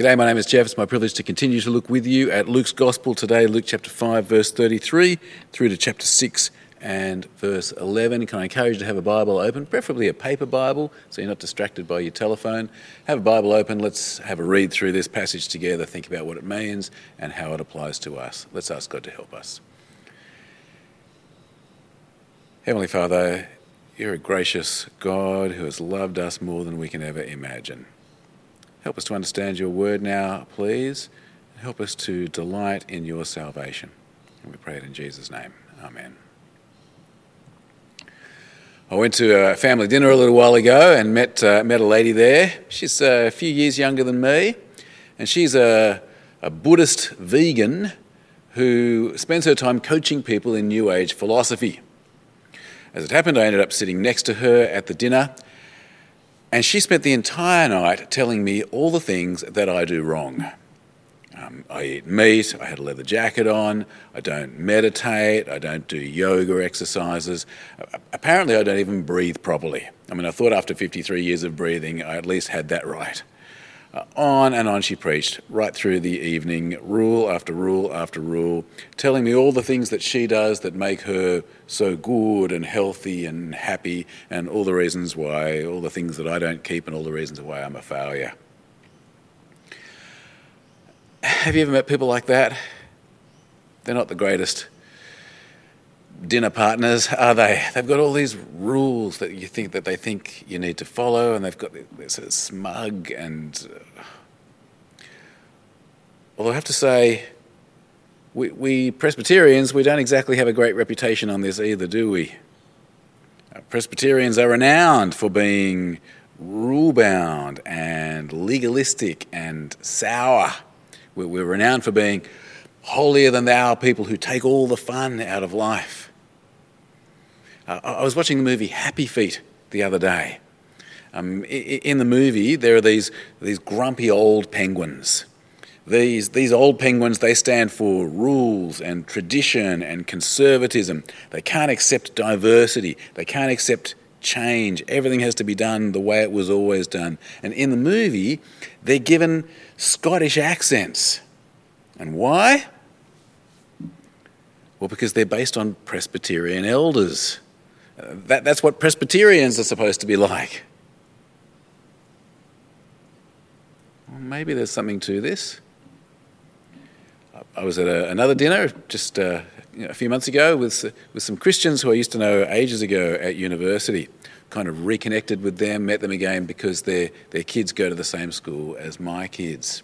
G'day, my name is Jeff. It's my privilege to continue to look with you at Luke's Gospel today, Luke chapter 5, verse 33, through to chapter 6 and verse 11. Can I encourage you to have a Bible open, preferably a paper Bible, so you're not distracted by your telephone? Have a Bible open. Let's have a read through this passage together, think about what it means and how it applies to us. Let's ask God to help us. Heavenly Father, you're a gracious God who has loved us more than we can ever imagine. Help us to understand your word now, please. Help us to delight in your salvation. And we pray it in Jesus' name. Amen. I went to a family dinner a little while ago and met, uh, met a lady there. She's uh, a few years younger than me, and she's a, a Buddhist vegan who spends her time coaching people in New Age philosophy. As it happened, I ended up sitting next to her at the dinner, and she spent the entire night telling me all the things that I do wrong. Um, I eat meat, I had a leather jacket on, I don't meditate, I don't do yoga exercises. Apparently, I don't even breathe properly. I mean, I thought after 53 years of breathing, I at least had that right. Uh, on and on she preached, right through the evening, rule after rule after rule, telling me all the things that she does that make her so good and healthy and happy, and all the reasons why, all the things that I don't keep, and all the reasons why I'm a failure. Have you ever met people like that? They're not the greatest dinner partners, are they? They've got all these rules that you think that they think you need to follow, and they've got this sort of smug and. Uh, although I have to say, we, we, Presbyterians, we don't exactly have a great reputation on this either, do we? Uh, Presbyterians are renowned for being rule bound and legalistic and sour. We're, we're renowned for being holier than thou people who take all the fun out of life. Uh, I was watching the movie Happy Feet the other day. Um, in the movie, there are these, these grumpy old penguins. These, these old penguins, they stand for rules and tradition and conservatism. They can't accept diversity. They can't accept change. Everything has to be done the way it was always done. And in the movie, they're given Scottish accents. And why? Well, because they're based on Presbyterian elders. That, that's what Presbyterians are supposed to be like. Well, maybe there's something to this. I was at a, another dinner just uh, you know, a few months ago with, with some Christians who I used to know ages ago at university. Kind of reconnected with them, met them again because their, their kids go to the same school as my kids.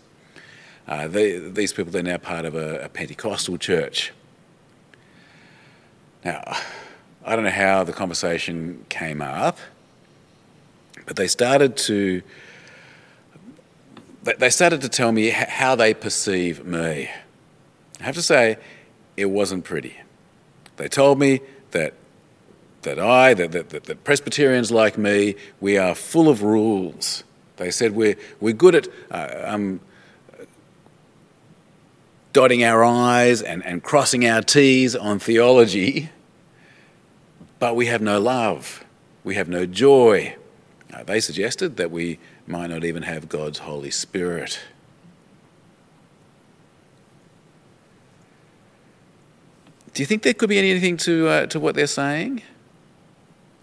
Uh, they, these people, they're now part of a, a Pentecostal church. Now, I don't know how the conversation came up, but they started to they started to tell me how they perceive me. I have to say, it wasn't pretty. They told me that that I, that, that, that, Presbyterians like me, we are full of rules. They said we're, we're good at uh, um, dotting our I's and, and crossing our T's on theology, but we have no love, we have no joy. They suggested that we might not even have God's Holy Spirit. Do you think there could be anything to, uh, to what they're saying?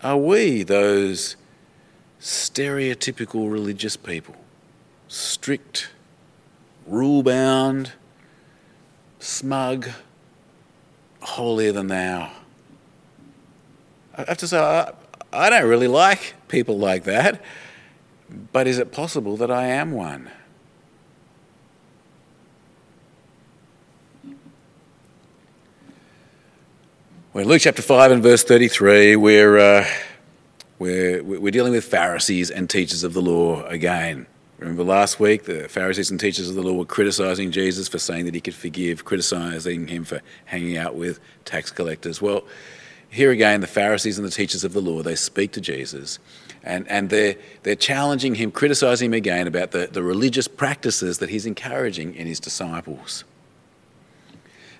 Are we those stereotypical religious people? Strict, rule bound, smug, holier than thou? I have to say, I, I don't really like people like that, but is it possible that I am one? Well, in Luke chapter 5 and verse 33, we're, uh, we're, we're dealing with Pharisees and teachers of the law again. Remember last week, the Pharisees and teachers of the law were criticizing Jesus for saying that he could forgive, criticizing him for hanging out with tax collectors. Well, here again, the Pharisees and the teachers of the law, they speak to Jesus and, and they're, they're challenging him, criticizing him again about the, the religious practices that he's encouraging in his disciples.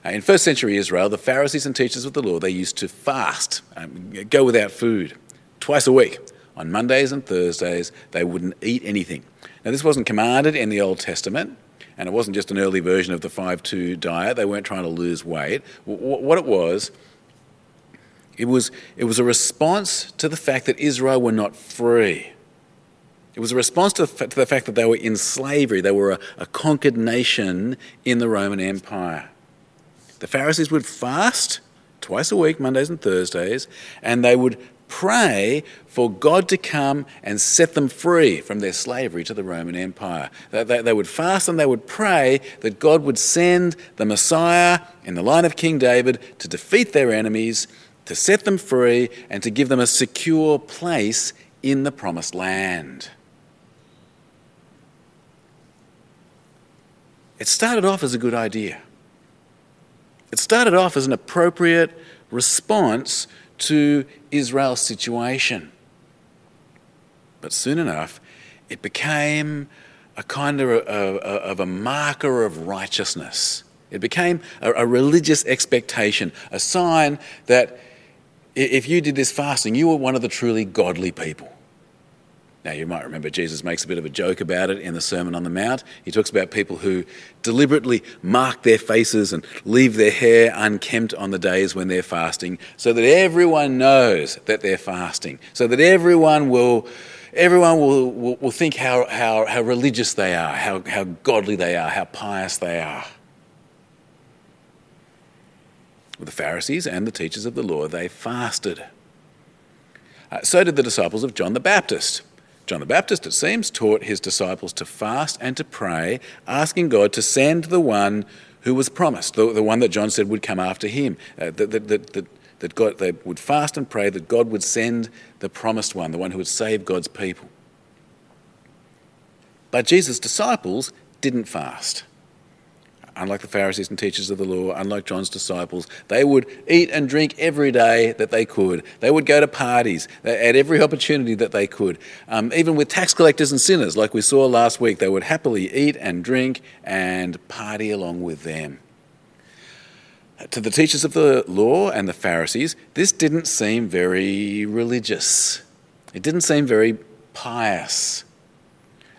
in first century Israel, the Pharisees and teachers of the law, they used to fast, um, go without food twice a week. On Mondays and Thursdays, they wouldn't eat anything. Now, this wasn't commanded in the Old Testament, and it wasn't just an early version of the 5 2 diet. They weren't trying to lose weight. What it was, it was, it was a response to the fact that Israel were not free. It was a response to the, to the fact that they were in slavery. They were a, a conquered nation in the Roman Empire. The Pharisees would fast twice a week, Mondays and Thursdays, and they would pray for God to come and set them free from their slavery to the Roman Empire. They, they, they, would fast and they would pray that God would send the Messiah in the line of King David to defeat their enemies, to set them free, and to give them a secure place in the promised land. It started off as a good idea. It started off as an appropriate response to Israel's situation. But soon enough, it became a kind of a, of a marker of righteousness. It became a, a religious expectation, a sign that if you did this fasting, you were one of the truly godly people. Now, you might remember Jesus makes a bit of a joke about it in the Sermon on the Mount. He talks about people who deliberately mark their faces and leave their hair unkempt on the days when they're fasting so that everyone knows that they're fasting, so that everyone will. Everyone will, will, will think how, how, how religious they are, how, how godly they are, how pious they are. The Pharisees and the teachers of the law, they fasted. Uh, so did the disciples of John the Baptist. John the Baptist, it seems, taught his disciples to fast and to pray, asking God to send the one who was promised, the, the one that John said would come after him. Uh, that, that, that, that, that God, they would fast and pray that God would send the promised one, the one who would save God's people. But Jesus' disciples didn't fast unlike the Pharisees and teachers of the law, unlike John's disciples, they would eat and drink every day that they could. They would go to parties at every opportunity that they could. Um, even with tax collectors and sinners, like we saw last week, they would happily eat and drink and party along with them. To the teachers of the law and the Pharisees, this didn't seem very religious. It didn't seem very pious.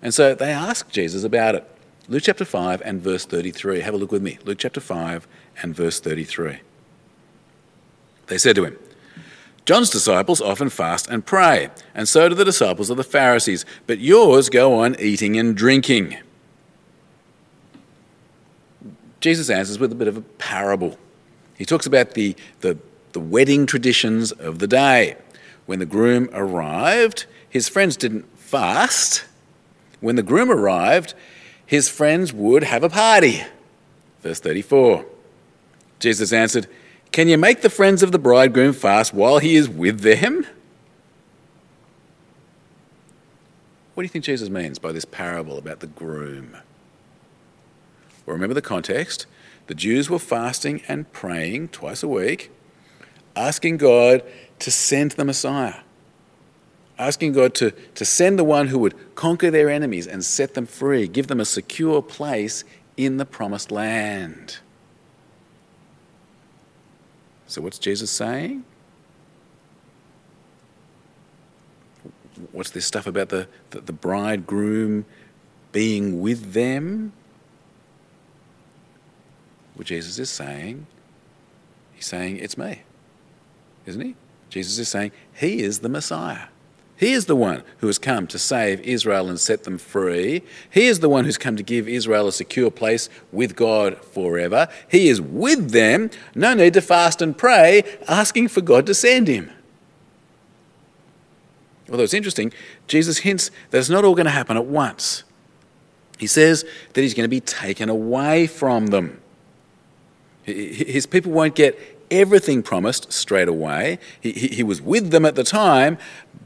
And so they asked Jesus about it. Luke chapter 5 and verse 33. Have a look with me. Luke chapter 5 and verse 33. They said to him, John's disciples often fast and pray, and so do the disciples of the Pharisees, but yours go on eating and drinking. Jesus answers with a bit of a parable. He talks about the, the, the wedding traditions of the day. When the groom arrived, his friends didn't fast. When the groom arrived, his friends would have a party. Verse 34 Jesus answered, Can you make the friends of the bridegroom fast while he is with them? What do you think Jesus means by this parable about the groom? Well, remember the context. The Jews were fasting and praying twice a week, asking God to send the Messiah asking God to, to send the one who would conquer their enemies and set them free, give them a secure place in the promised land. So, what's Jesus saying? What's this stuff about the, the, the bridegroom being with them? Well, Jesus is saying, He's saying, It's me, isn't He? Jesus is saying, He is the Messiah. He is the one who has come to save Israel and set them free. He is the one who's come to give Israel a secure place with God forever. He is with them. No need to fast and pray, asking for God to send him. Although it's interesting, Jesus hints that it's not all going to happen at once. He says that he's going to be taken away from them. His people won't get everything promised straight away. He, he, he, was with them at the time,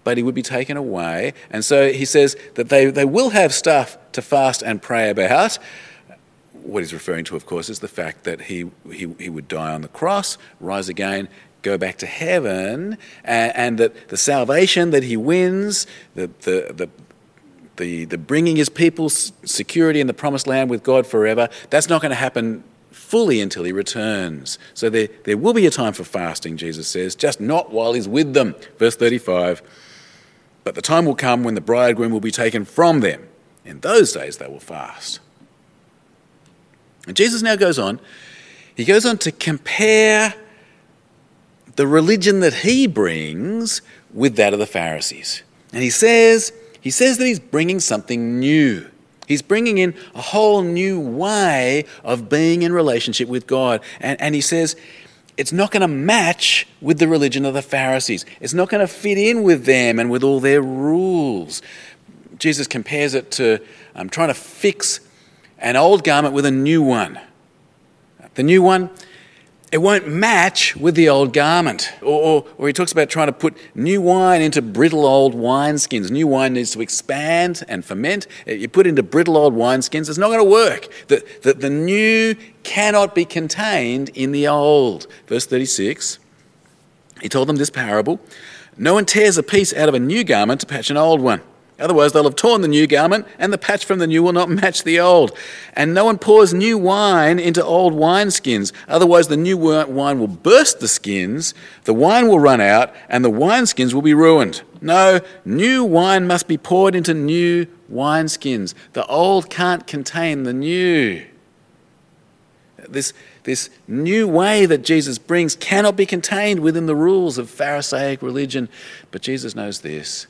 but he would be taken away. And so he says that they, they will have stuff to fast and pray about. What he's referring to, of course, is the fact that he, he, he would die on the cross, rise again, go back to heaven, and, and that the salvation that he wins, the, the, the the, the bringing his people security in the promised land with God forever, that's not going to happen fully until he returns. So there, there will be a time for fasting, Jesus says, just not while he's with them. Verse 35 But the time will come when the bridegroom will be taken from them, In those days, they will fast. And Jesus now goes on, he goes on to compare the religion that he brings with that of the Pharisees. And he says, he says that he's bringing something new. He's bringing in a whole new way of being in relationship with God. And, and he says it's not going to match with the religion of the Pharisees. It's not going to fit in with them and with all their rules. Jesus compares it to um, trying to fix an old garment with a new one. The new one it won't match with the old garment. Or, or, or, he talks about trying to put new wine into brittle old wineskins. New wine needs to expand and ferment. Uh, you put into brittle old wineskins, it's not going to work. The, the, the new cannot be contained in the old. Verse 36, he told them this parable No one tears a piece out of a new garment to patch an old one. Otherwise, they'll have torn the new garment, and the patch from the new will not match the old. And no one pours new wine into old wineskins. Otherwise, the new wine will burst the skins, the wine will run out, and the wineskins will be ruined. No, new wine must be poured into new wineskins. The old can't contain the new. This, this new way that Jesus brings cannot be contained within the rules of Pharisaic religion. But Jesus knows this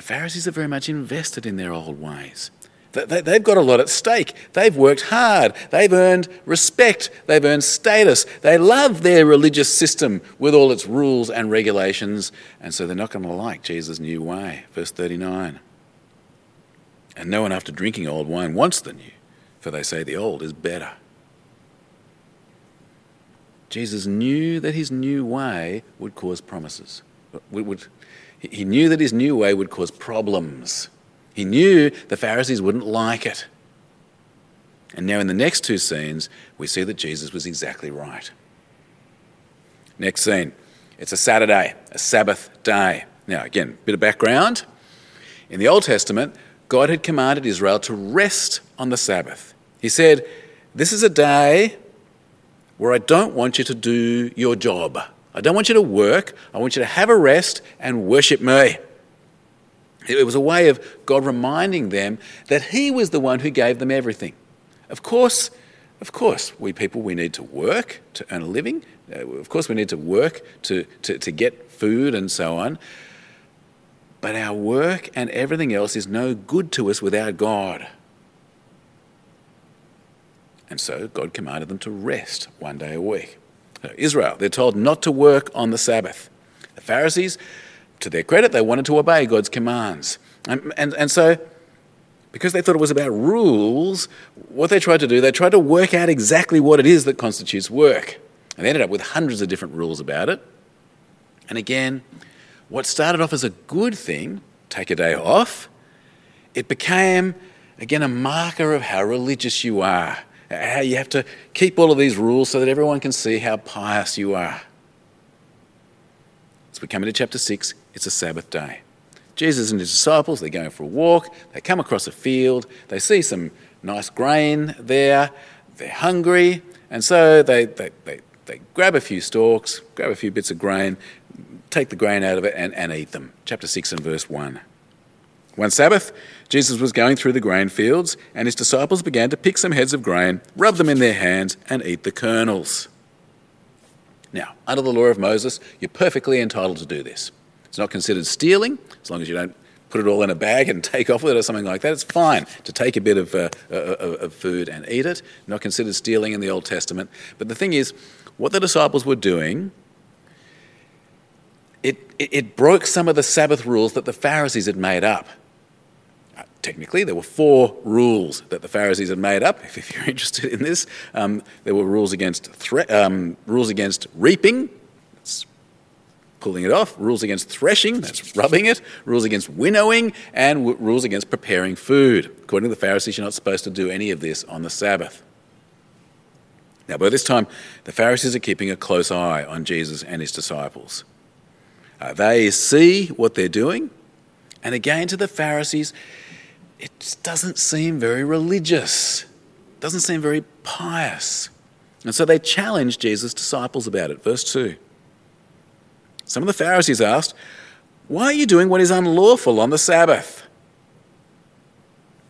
the Pharisees are very much invested in their old ways. They've got a lot at stake. They've worked hard. They've earned respect. They've earned status. They love their religious system with all its rules and regulations, and so they're not going to like Jesus' new way. Verse 39. And no one after drinking old wine wants the new, for they say the old is better. Jesus knew that his new way would cause promises, would, he knew that his new way would cause problems. He knew the Pharisees wouldn't like it. And now, in the next two scenes, we see that Jesus was exactly right. Next scene it's a Saturday, a Sabbath day. Now, again, a bit of background. In the Old Testament, God had commanded Israel to rest on the Sabbath. He said, This is a day where I don't want you to do your job. I don't want you to work. I want you to have a rest and worship me. It was a way of God reminding them that He was the one who gave them everything. Of course, of course, we people, we need to work to earn a living. Uh, of course, we need to work to, to, to get food and so on. But our work and everything else is no good to us without God. And so God commanded them to rest one day a week. Israel, they're told not to work on the Sabbath. The Pharisees, to their credit, they wanted to obey God's commands. And, and, and so, because they thought it was about rules, what they tried to do, they tried to work out exactly what it is that constitutes work. And they ended up with hundreds of different rules about it. And again, what started off as a good thing, take a day off, it became, again, a marker of how religious you are how you have to keep all of these rules so that everyone can see how pious you are. As we come into chapter 6, it's a Sabbath day. Jesus and his disciples, they're going for a walk, they come across a field, they see some nice grain there, they're hungry, and so they, they, they, they grab a few stalks, grab a few bits of grain, take the grain out of it, and, and eat them. Chapter 6 and verse 1. One Sabbath, Jesus was going through the grain fields, and his disciples began to pick some heads of grain, rub them in their hands, and eat the kernels. Now, under the law of Moses, you're perfectly entitled to do this. It's not considered stealing, as long as you don't put it all in a bag and take off with it or something like that. It's fine to take a bit of, uh, uh, of food and eat it. Not considered stealing in the Old Testament. But the thing is, what the disciples were doing it, it, it, broke some of the Sabbath rules that the Pharisees had made up technically, there were four rules that the Pharisees had made up. If, if you're interested in this, um, there were rules against thre- um, rules against reaping, that's pulling it off. Rules against threshing, that's rubbing it. Rules against winnowing, and w- rules against preparing food. According to the Pharisees, you're not supposed to do any of this on the Sabbath. Now, by this time, the Pharisees are keeping a close eye on Jesus and his disciples. Uh, they see what they're doing, and again, to the Pharisees, it just doesn't seem very religious, it doesn't seem very pious. And so they challenged Jesus' disciples about it. Verse 2. Some of the Pharisees asked, Why are you doing what is unlawful on the Sabbath?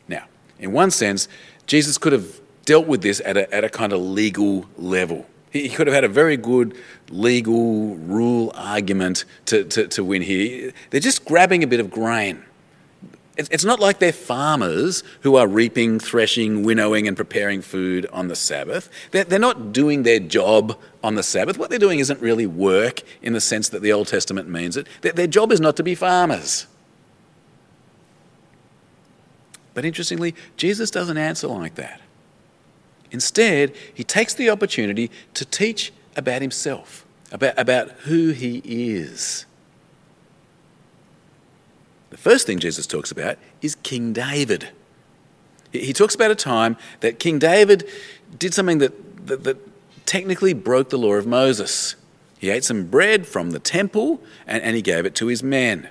Now, in one sense, Jesus could have dealt with this at a, at a kind of legal level. He, he could have had a very good legal rule argument to, to, to win here. They're just grabbing a bit of grain. It's not like they're farmers who are reaping, threshing, winnowing, and preparing food on the Sabbath. They're not doing their job on the Sabbath. What they're doing isn't really work in the sense that the Old Testament means it. Their job is not to be farmers. But interestingly, Jesus doesn't answer like that. Instead, he takes the opportunity to teach about himself, about, about who he is. The first thing Jesus talks about is King David. He talks about a time that King David did something that, that, that technically broke the law of Moses. He ate some bread from the temple and, and he gave it to his men.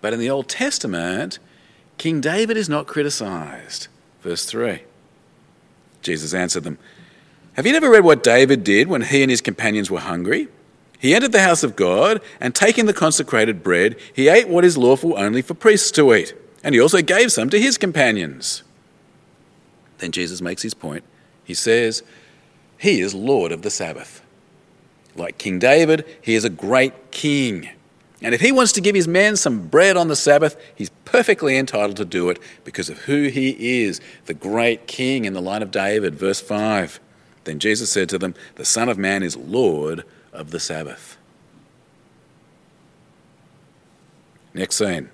But in the Old Testament, King David is not criticized. Verse 3. Jesus answered them Have you never read what David did when he and his companions were hungry? He entered the house of God, and taking the consecrated bread, he ate what is lawful only for priests to eat, and he also gave some to his companions. Then Jesus makes his point. He says, He is Lord of the Sabbath. Like King David, he is a great king. And if he wants to give his men some bread on the Sabbath, he's perfectly entitled to do it because of who he is, the great king in the line of David. Verse 5. Then Jesus said to them, The Son of Man is Lord of the Sabbath. Next scene.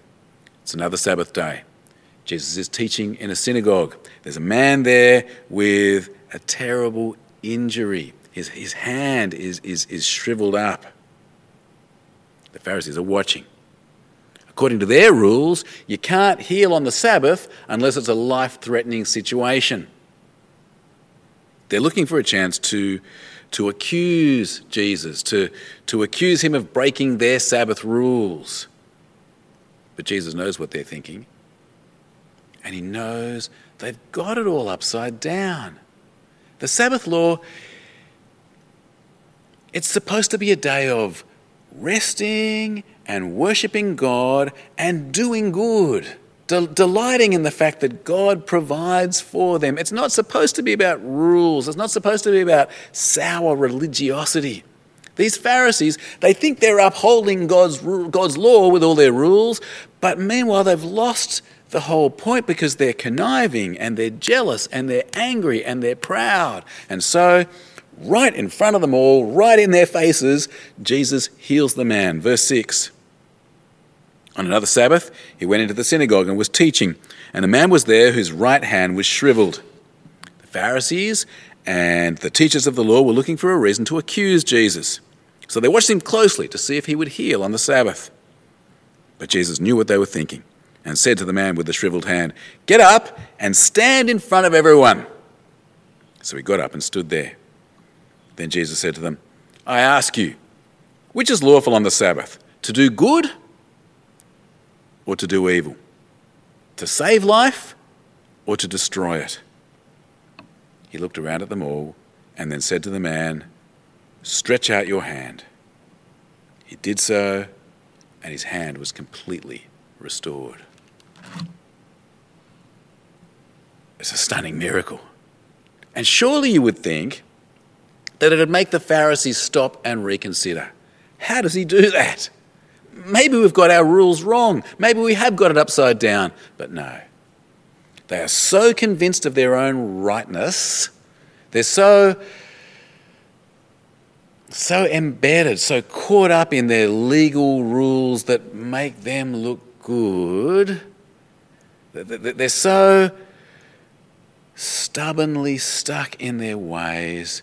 It's another Sabbath day. Jesus is teaching in a synagogue. There's a man there with a terrible injury. His, his hand is, is, is shriveled up. The Pharisees are watching. According to their rules, you can't heal on the Sabbath unless it's a life threatening situation. They're looking for a chance to to accuse Jesus, to, to accuse him of breaking their Sabbath rules. But Jesus knows what they're thinking. And he knows they've got it all upside down. The Sabbath law, it's supposed to be a day of resting and worshipping God and doing good de- delighting in the fact that God provides for them. It's not supposed to be about rules, it's not supposed to be about sour religiosity. These Pharisees, they think they're upholding God's, God's law with all their rules, but meanwhile they've lost the whole point because they're conniving and they're jealous and they're angry and they're proud. And so, right in front of them all, right in their faces, Jesus heals the man. Verse 6. On another Sabbath, he went into the synagogue and was teaching, and a man was there whose right hand was shriveled. The Pharisees and the teachers of the law were looking for a reason to accuse Jesus. So they watched him closely to see if he would heal on the Sabbath. But Jesus knew what they were thinking and said to the man with the shriveled hand, Get up and stand in front of everyone. So he got up and stood there. Then Jesus said to them, I ask you, which is lawful on the Sabbath, to do good or to do evil? To save life or to destroy it? He looked around at them all and then said to the man, Stretch out your hand. He did so, and his hand was completely restored. It's a stunning miracle. And surely you would think that it would make the Pharisees stop and reconsider. How does he do that? Maybe we've got our rules wrong. Maybe we have got it upside down. But no. They are so convinced of their own rightness. They're so so embedded, so caught up in their legal rules that make them look good. They're so stubbornly stuck in their ways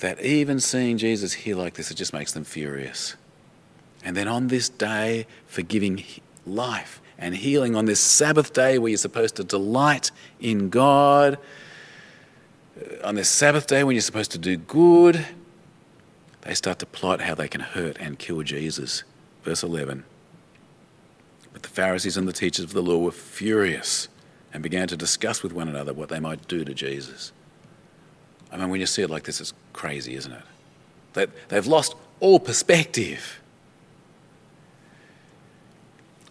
that even seeing Jesus here like this, it just makes them furious. And then on this day, forgiving life and healing on this Sabbath day where you're supposed to delight in God, uh, on this Sabbath day when you're supposed to do good, they start to plot how they can hurt and kill Jesus. Verse 11. But the Pharisees and the teachers of the law were furious and began to discuss with one another what they might do to Jesus. I mean, when you see it like this, it's crazy, isn't it? They've lost all perspective.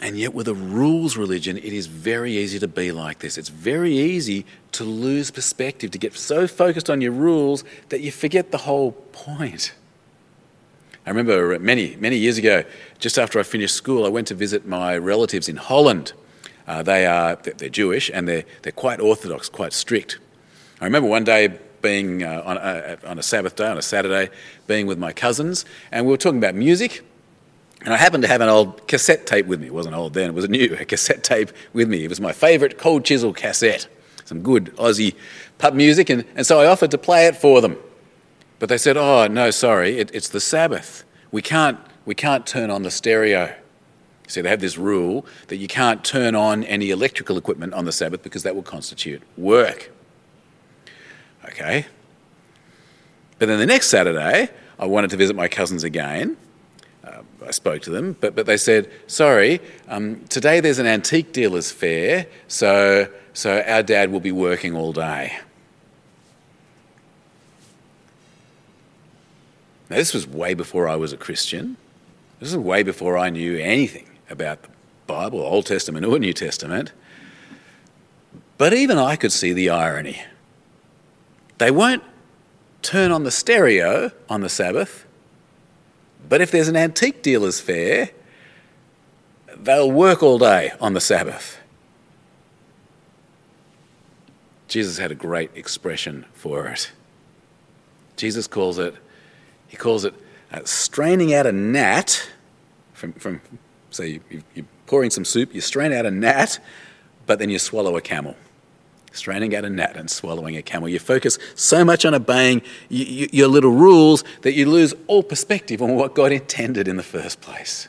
And yet, with a rules religion, it is very easy to be like this. It's very easy to lose perspective, to get so focused on your rules that you forget the whole point. I remember many, many years ago, just after I finished school, I went to visit my relatives in Holland. Uh, they are they're Jewish and they're, they're quite orthodox, quite strict. I remember one day being uh, on, a, on a Sabbath day, on a Saturday, being with my cousins, and we were talking about music. And I happened to have an old cassette tape with me. It wasn't old then, it was a new a cassette tape with me. It was my favourite Cold Chisel cassette. Some good Aussie pub music. And, and so I offered to play it for them. But they said, oh, no, sorry, it, it's the Sabbath. We can't, we can't turn on the stereo. See, they have this rule that you can't turn on any electrical equipment on the Sabbath because that will constitute work. Okay. But then the next Saturday, I wanted to visit my cousins again. I spoke to them, but, but they said, sorry, um, today there's an antique dealer's fair, so, so our dad will be working all day. Now, this was way before I was a Christian. This was way before I knew anything about the Bible, Old Testament or New Testament. But even I could see the irony. They won't turn on the stereo on the Sabbath, but if there's an antique dealer's fair, they'll work all day on the Sabbath. Jesus had a great expression for it. Jesus calls it, he calls it uh, straining out a gnat from, from say, you, you're pouring some soup, you strain out a gnat, but then you swallow a camel straining out a gnat and swallowing a camel. You focus so much on obeying your little rules that you lose all perspective on what God intended in the first place.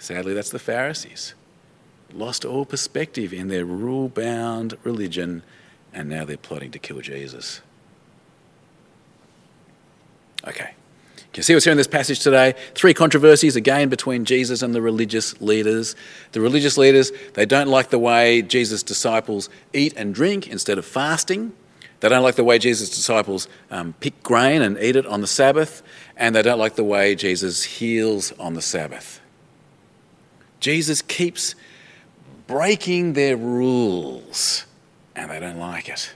Sadly, that's the Pharisees. Lost all perspective in their rule bound religion, and now they're plotting to kill Jesus. Okay. You see what's here in this passage today? Three controversies again between Jesus and the religious leaders. The religious leaders, they don't like the way Jesus' disciples eat and drink instead of fasting. They don't like the way Jesus' disciples um, pick grain and eat it on the Sabbath. And they don't like the way Jesus heals on the Sabbath. Jesus keeps breaking their rules, and they don't like it.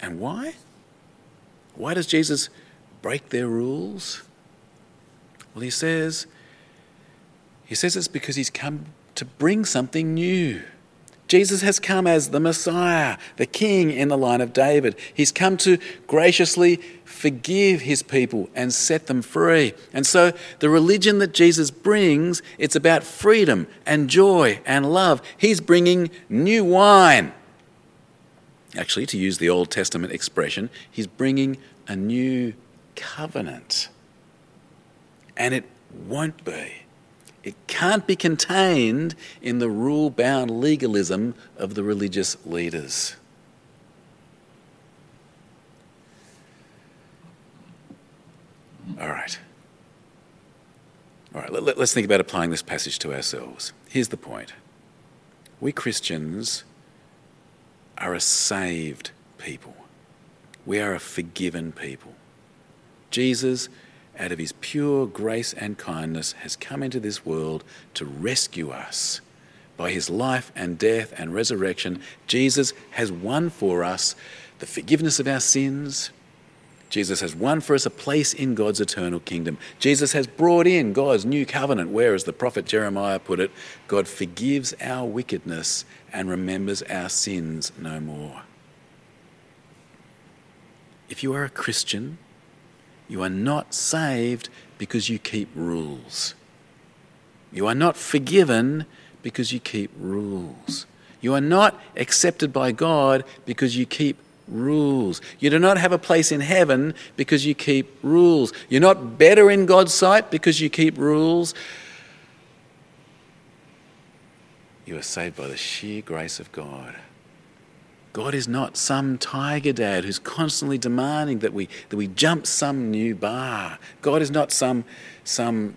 And why? Why does Jesus break their rules? Well, he says, he says it's because he's come to bring something new. Jesus has come as the Messiah, the King in the line of David. He's come to graciously forgive his people and set them free. And so the religion that Jesus brings, it's about freedom and joy and love. He's bringing new wine. Actually, to use the Old Testament expression, he's bringing a new covenant. And it won't be. It can't be contained in the rule bound legalism of the religious leaders. All right. All right, let, us think about applying this passage to ourselves. Here's the point we Christians are a saved people, we are a forgiven people. Jesus, out of his pure grace and kindness, has come into this world to rescue us. By his life and death and resurrection, Jesus has won for us the forgiveness of our sins. Jesus has won for us a place in God's eternal kingdom. Jesus has brought in God's new covenant, where, as the prophet Jeremiah put it, God forgives our wickedness and remembers our sins no more. If you are a Christian, you are not saved because you keep rules. You are not forgiven because you keep rules. You are not accepted by God because you keep rules. You do not have a place in heaven because you keep rules. You're not better in God's sight because you keep rules. You are saved by the sheer grace of God. God is not some tiger dad who's constantly demanding that we, that we jump some new bar. God is not some, some,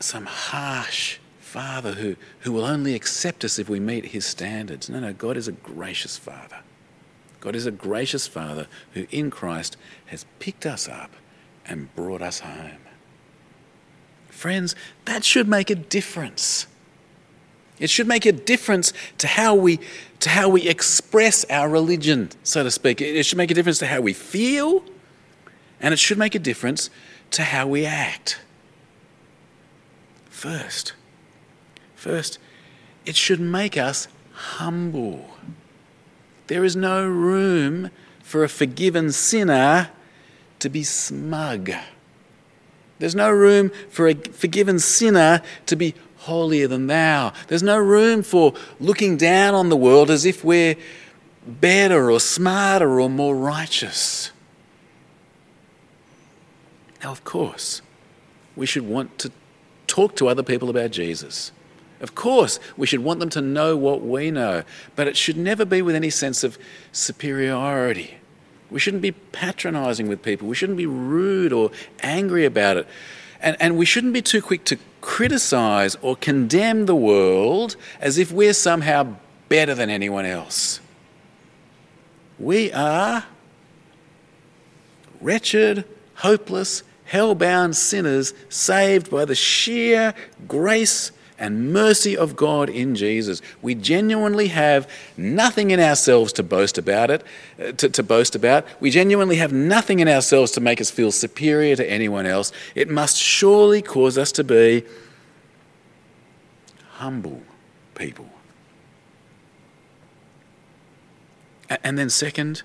some harsh father who, who will only accept us if we meet his standards. No, no, God is a gracious father. God is a gracious father who in Christ has picked us up and brought us home. Friends, that should make a difference. It should make a difference to how we, to how we express our religion, so to speak. It should make a difference to how we feel, and it should make a difference to how we act. First, first, it should make us humble. There is no room for a forgiven sinner to be smug. There's no room for a forgiven sinner to be holier than thou. There's no room for looking down on the world as if we're better or smarter or more righteous. Now, of course, we should want to talk to other people about Jesus. Of course, we should want them to know what we know, but it should never be with any sense of superiority. We shouldn't be patronizing with people. We shouldn't be rude or angry about it. And, and we shouldn't be too quick to criticize or condemn the world as if we're somehow better than anyone else. We are wretched, hopeless, hell-bound sinners saved by the sheer grace and mercy of God in Jesus. We genuinely have nothing in ourselves to boast about it, uh, to, to, boast about. We genuinely have nothing in ourselves to make us feel superior to anyone else. It must surely cause us to be humble people. And then, second,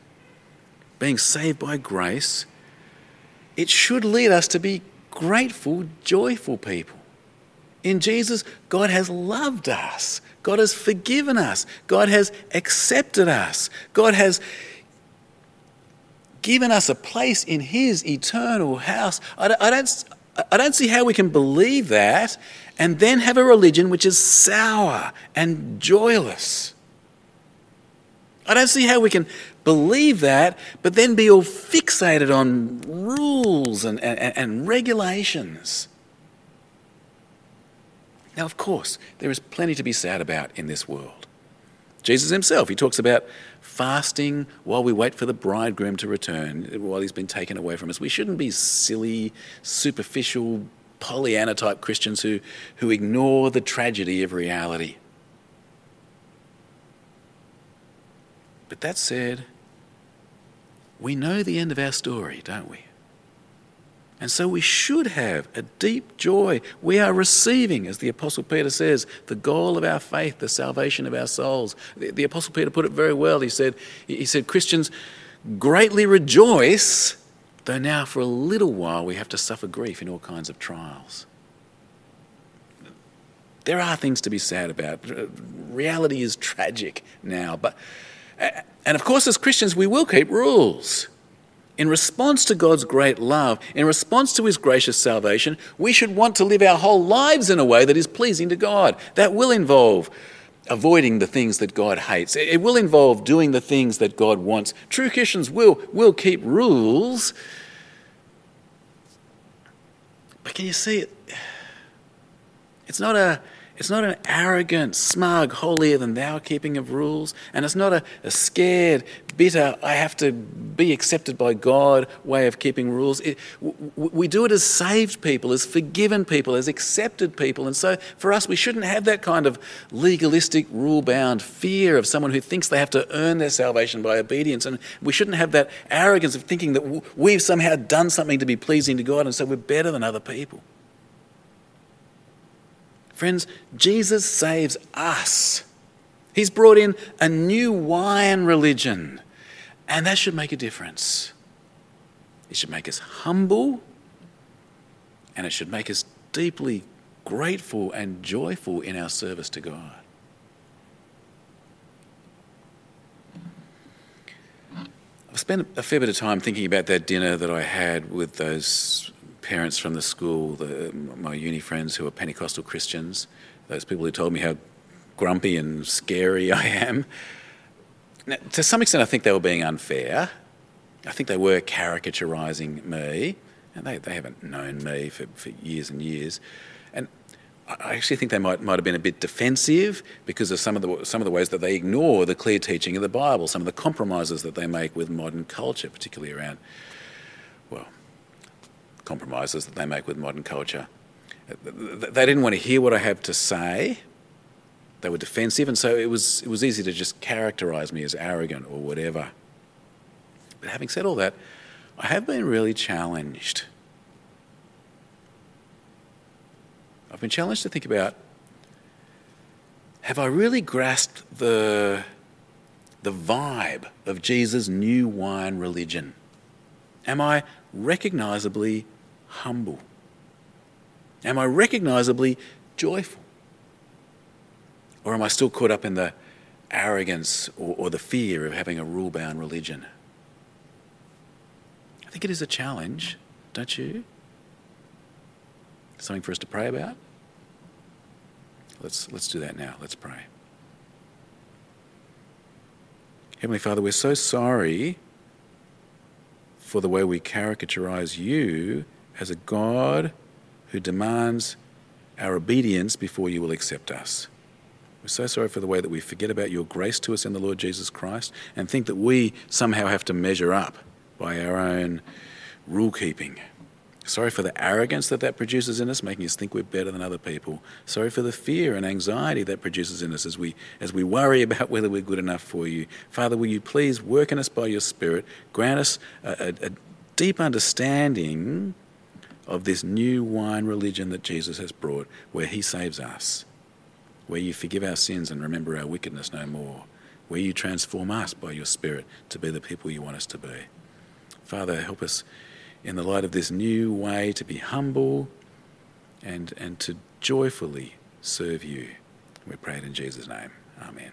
being saved by grace, it should lead us to be grateful, joyful people. In Jesus, God has loved us. God has forgiven us. God has accepted us. God has given us a place in His eternal house. I don't, I don't, see how we can believe that and then have a religion which is sour and joyless. I don't see how we can believe that, but then be all fixated on rules and, and, and regulations. Now, of course, there is plenty to be sad about in this world. Jesus himself, he talks about fasting while we wait for the bridegroom to return, while he's been taken away from us. We shouldn't be silly, superficial, Pollyanna type Christians who, who ignore the tragedy of reality. But that said, we know the end of our story, don't we? And so we should have a deep joy. We are receiving, as the Apostle Peter says, the goal of our faith, the salvation of our souls. The, the Apostle Peter put it very well. He said, he said, Christians greatly rejoice, though now for a little while we have to suffer grief in all kinds of trials. There are things to be sad about. Reality is tragic now. But, and of course, as Christians, we will keep rules. In response to God's great love, in response to His gracious salvation, we should want to live our whole lives in a way that is pleasing to God. That will involve avoiding the things that God hates. It will involve doing the things that God wants. True Christians will, will keep rules. But can you see it? It's not a it's not an arrogant, smug, holier than thou keeping of rules. And it's not a, a, scared, bitter, I have to be accepted by God way of keeping rules. It, w- we do it as saved people, as forgiven people, as accepted people. And so for us, we shouldn't have that kind of legalistic, rule bound fear of someone who thinks they have to earn their salvation by obedience. And we shouldn't have that arrogance of thinking that w- we've somehow done something to be pleasing to God and so we're better than other people. Friends, Jesus saves us. He's brought in a new wine religion, and that should make a difference. It should make us humble, and it should make us deeply grateful and joyful in our service to God. I've spent a fair bit of time thinking about that dinner that I had with those parents from the school, the, my uni friends who are Pentecostal Christians, those people who told me how grumpy and scary I am. Now, to some extent, I think they were being unfair. I think they were caricaturising me, and they, they haven't known me for, for years and years. And I actually think they might, might have been a bit defensive because of some of the some of the ways that they ignore the clear teaching of the Bible, some of the compromises that they make with modern culture, particularly around compromises that they make with modern culture. They didn't want to hear what I have to say. They were defensive, and so it was, it was easy to just characterize me as arrogant or whatever. But having said all that, I have been really challenged. I've been challenged to think about have I really grasped the, the vibe of Jesus' new wine religion? Am I recognizably humble? Am I recognizably joyful? Or am I still caught up in the arrogance or, or the fear of having a rule bound religion? I think it is a challenge, don't you? Something for us to pray about? Let's, let's do that now. Let's pray. Heavenly Father, we're so sorry for the way we caricaturize you as a God who demands our obedience before you will accept us. We're so sorry for the way that we forget about your grace to us in the Lord Jesus Christ and think that we somehow have to measure up by our own rule keeping. Sorry for the arrogance that that produces in us, making us think we're better than other people. Sorry for the fear and anxiety that produces in us as we, as we worry about whether we're good enough for you. Father, will you please work in us by your Spirit, grant us a, a, a deep understanding of this new wine religion that Jesus has brought, where he saves us, where you forgive our sins and remember our wickedness no more, where you transform us by your Spirit to be the people you want us to be. Father, help us in the light of this new way to be humble and, and to joyfully serve you. We pray it in Jesus' name. Amen.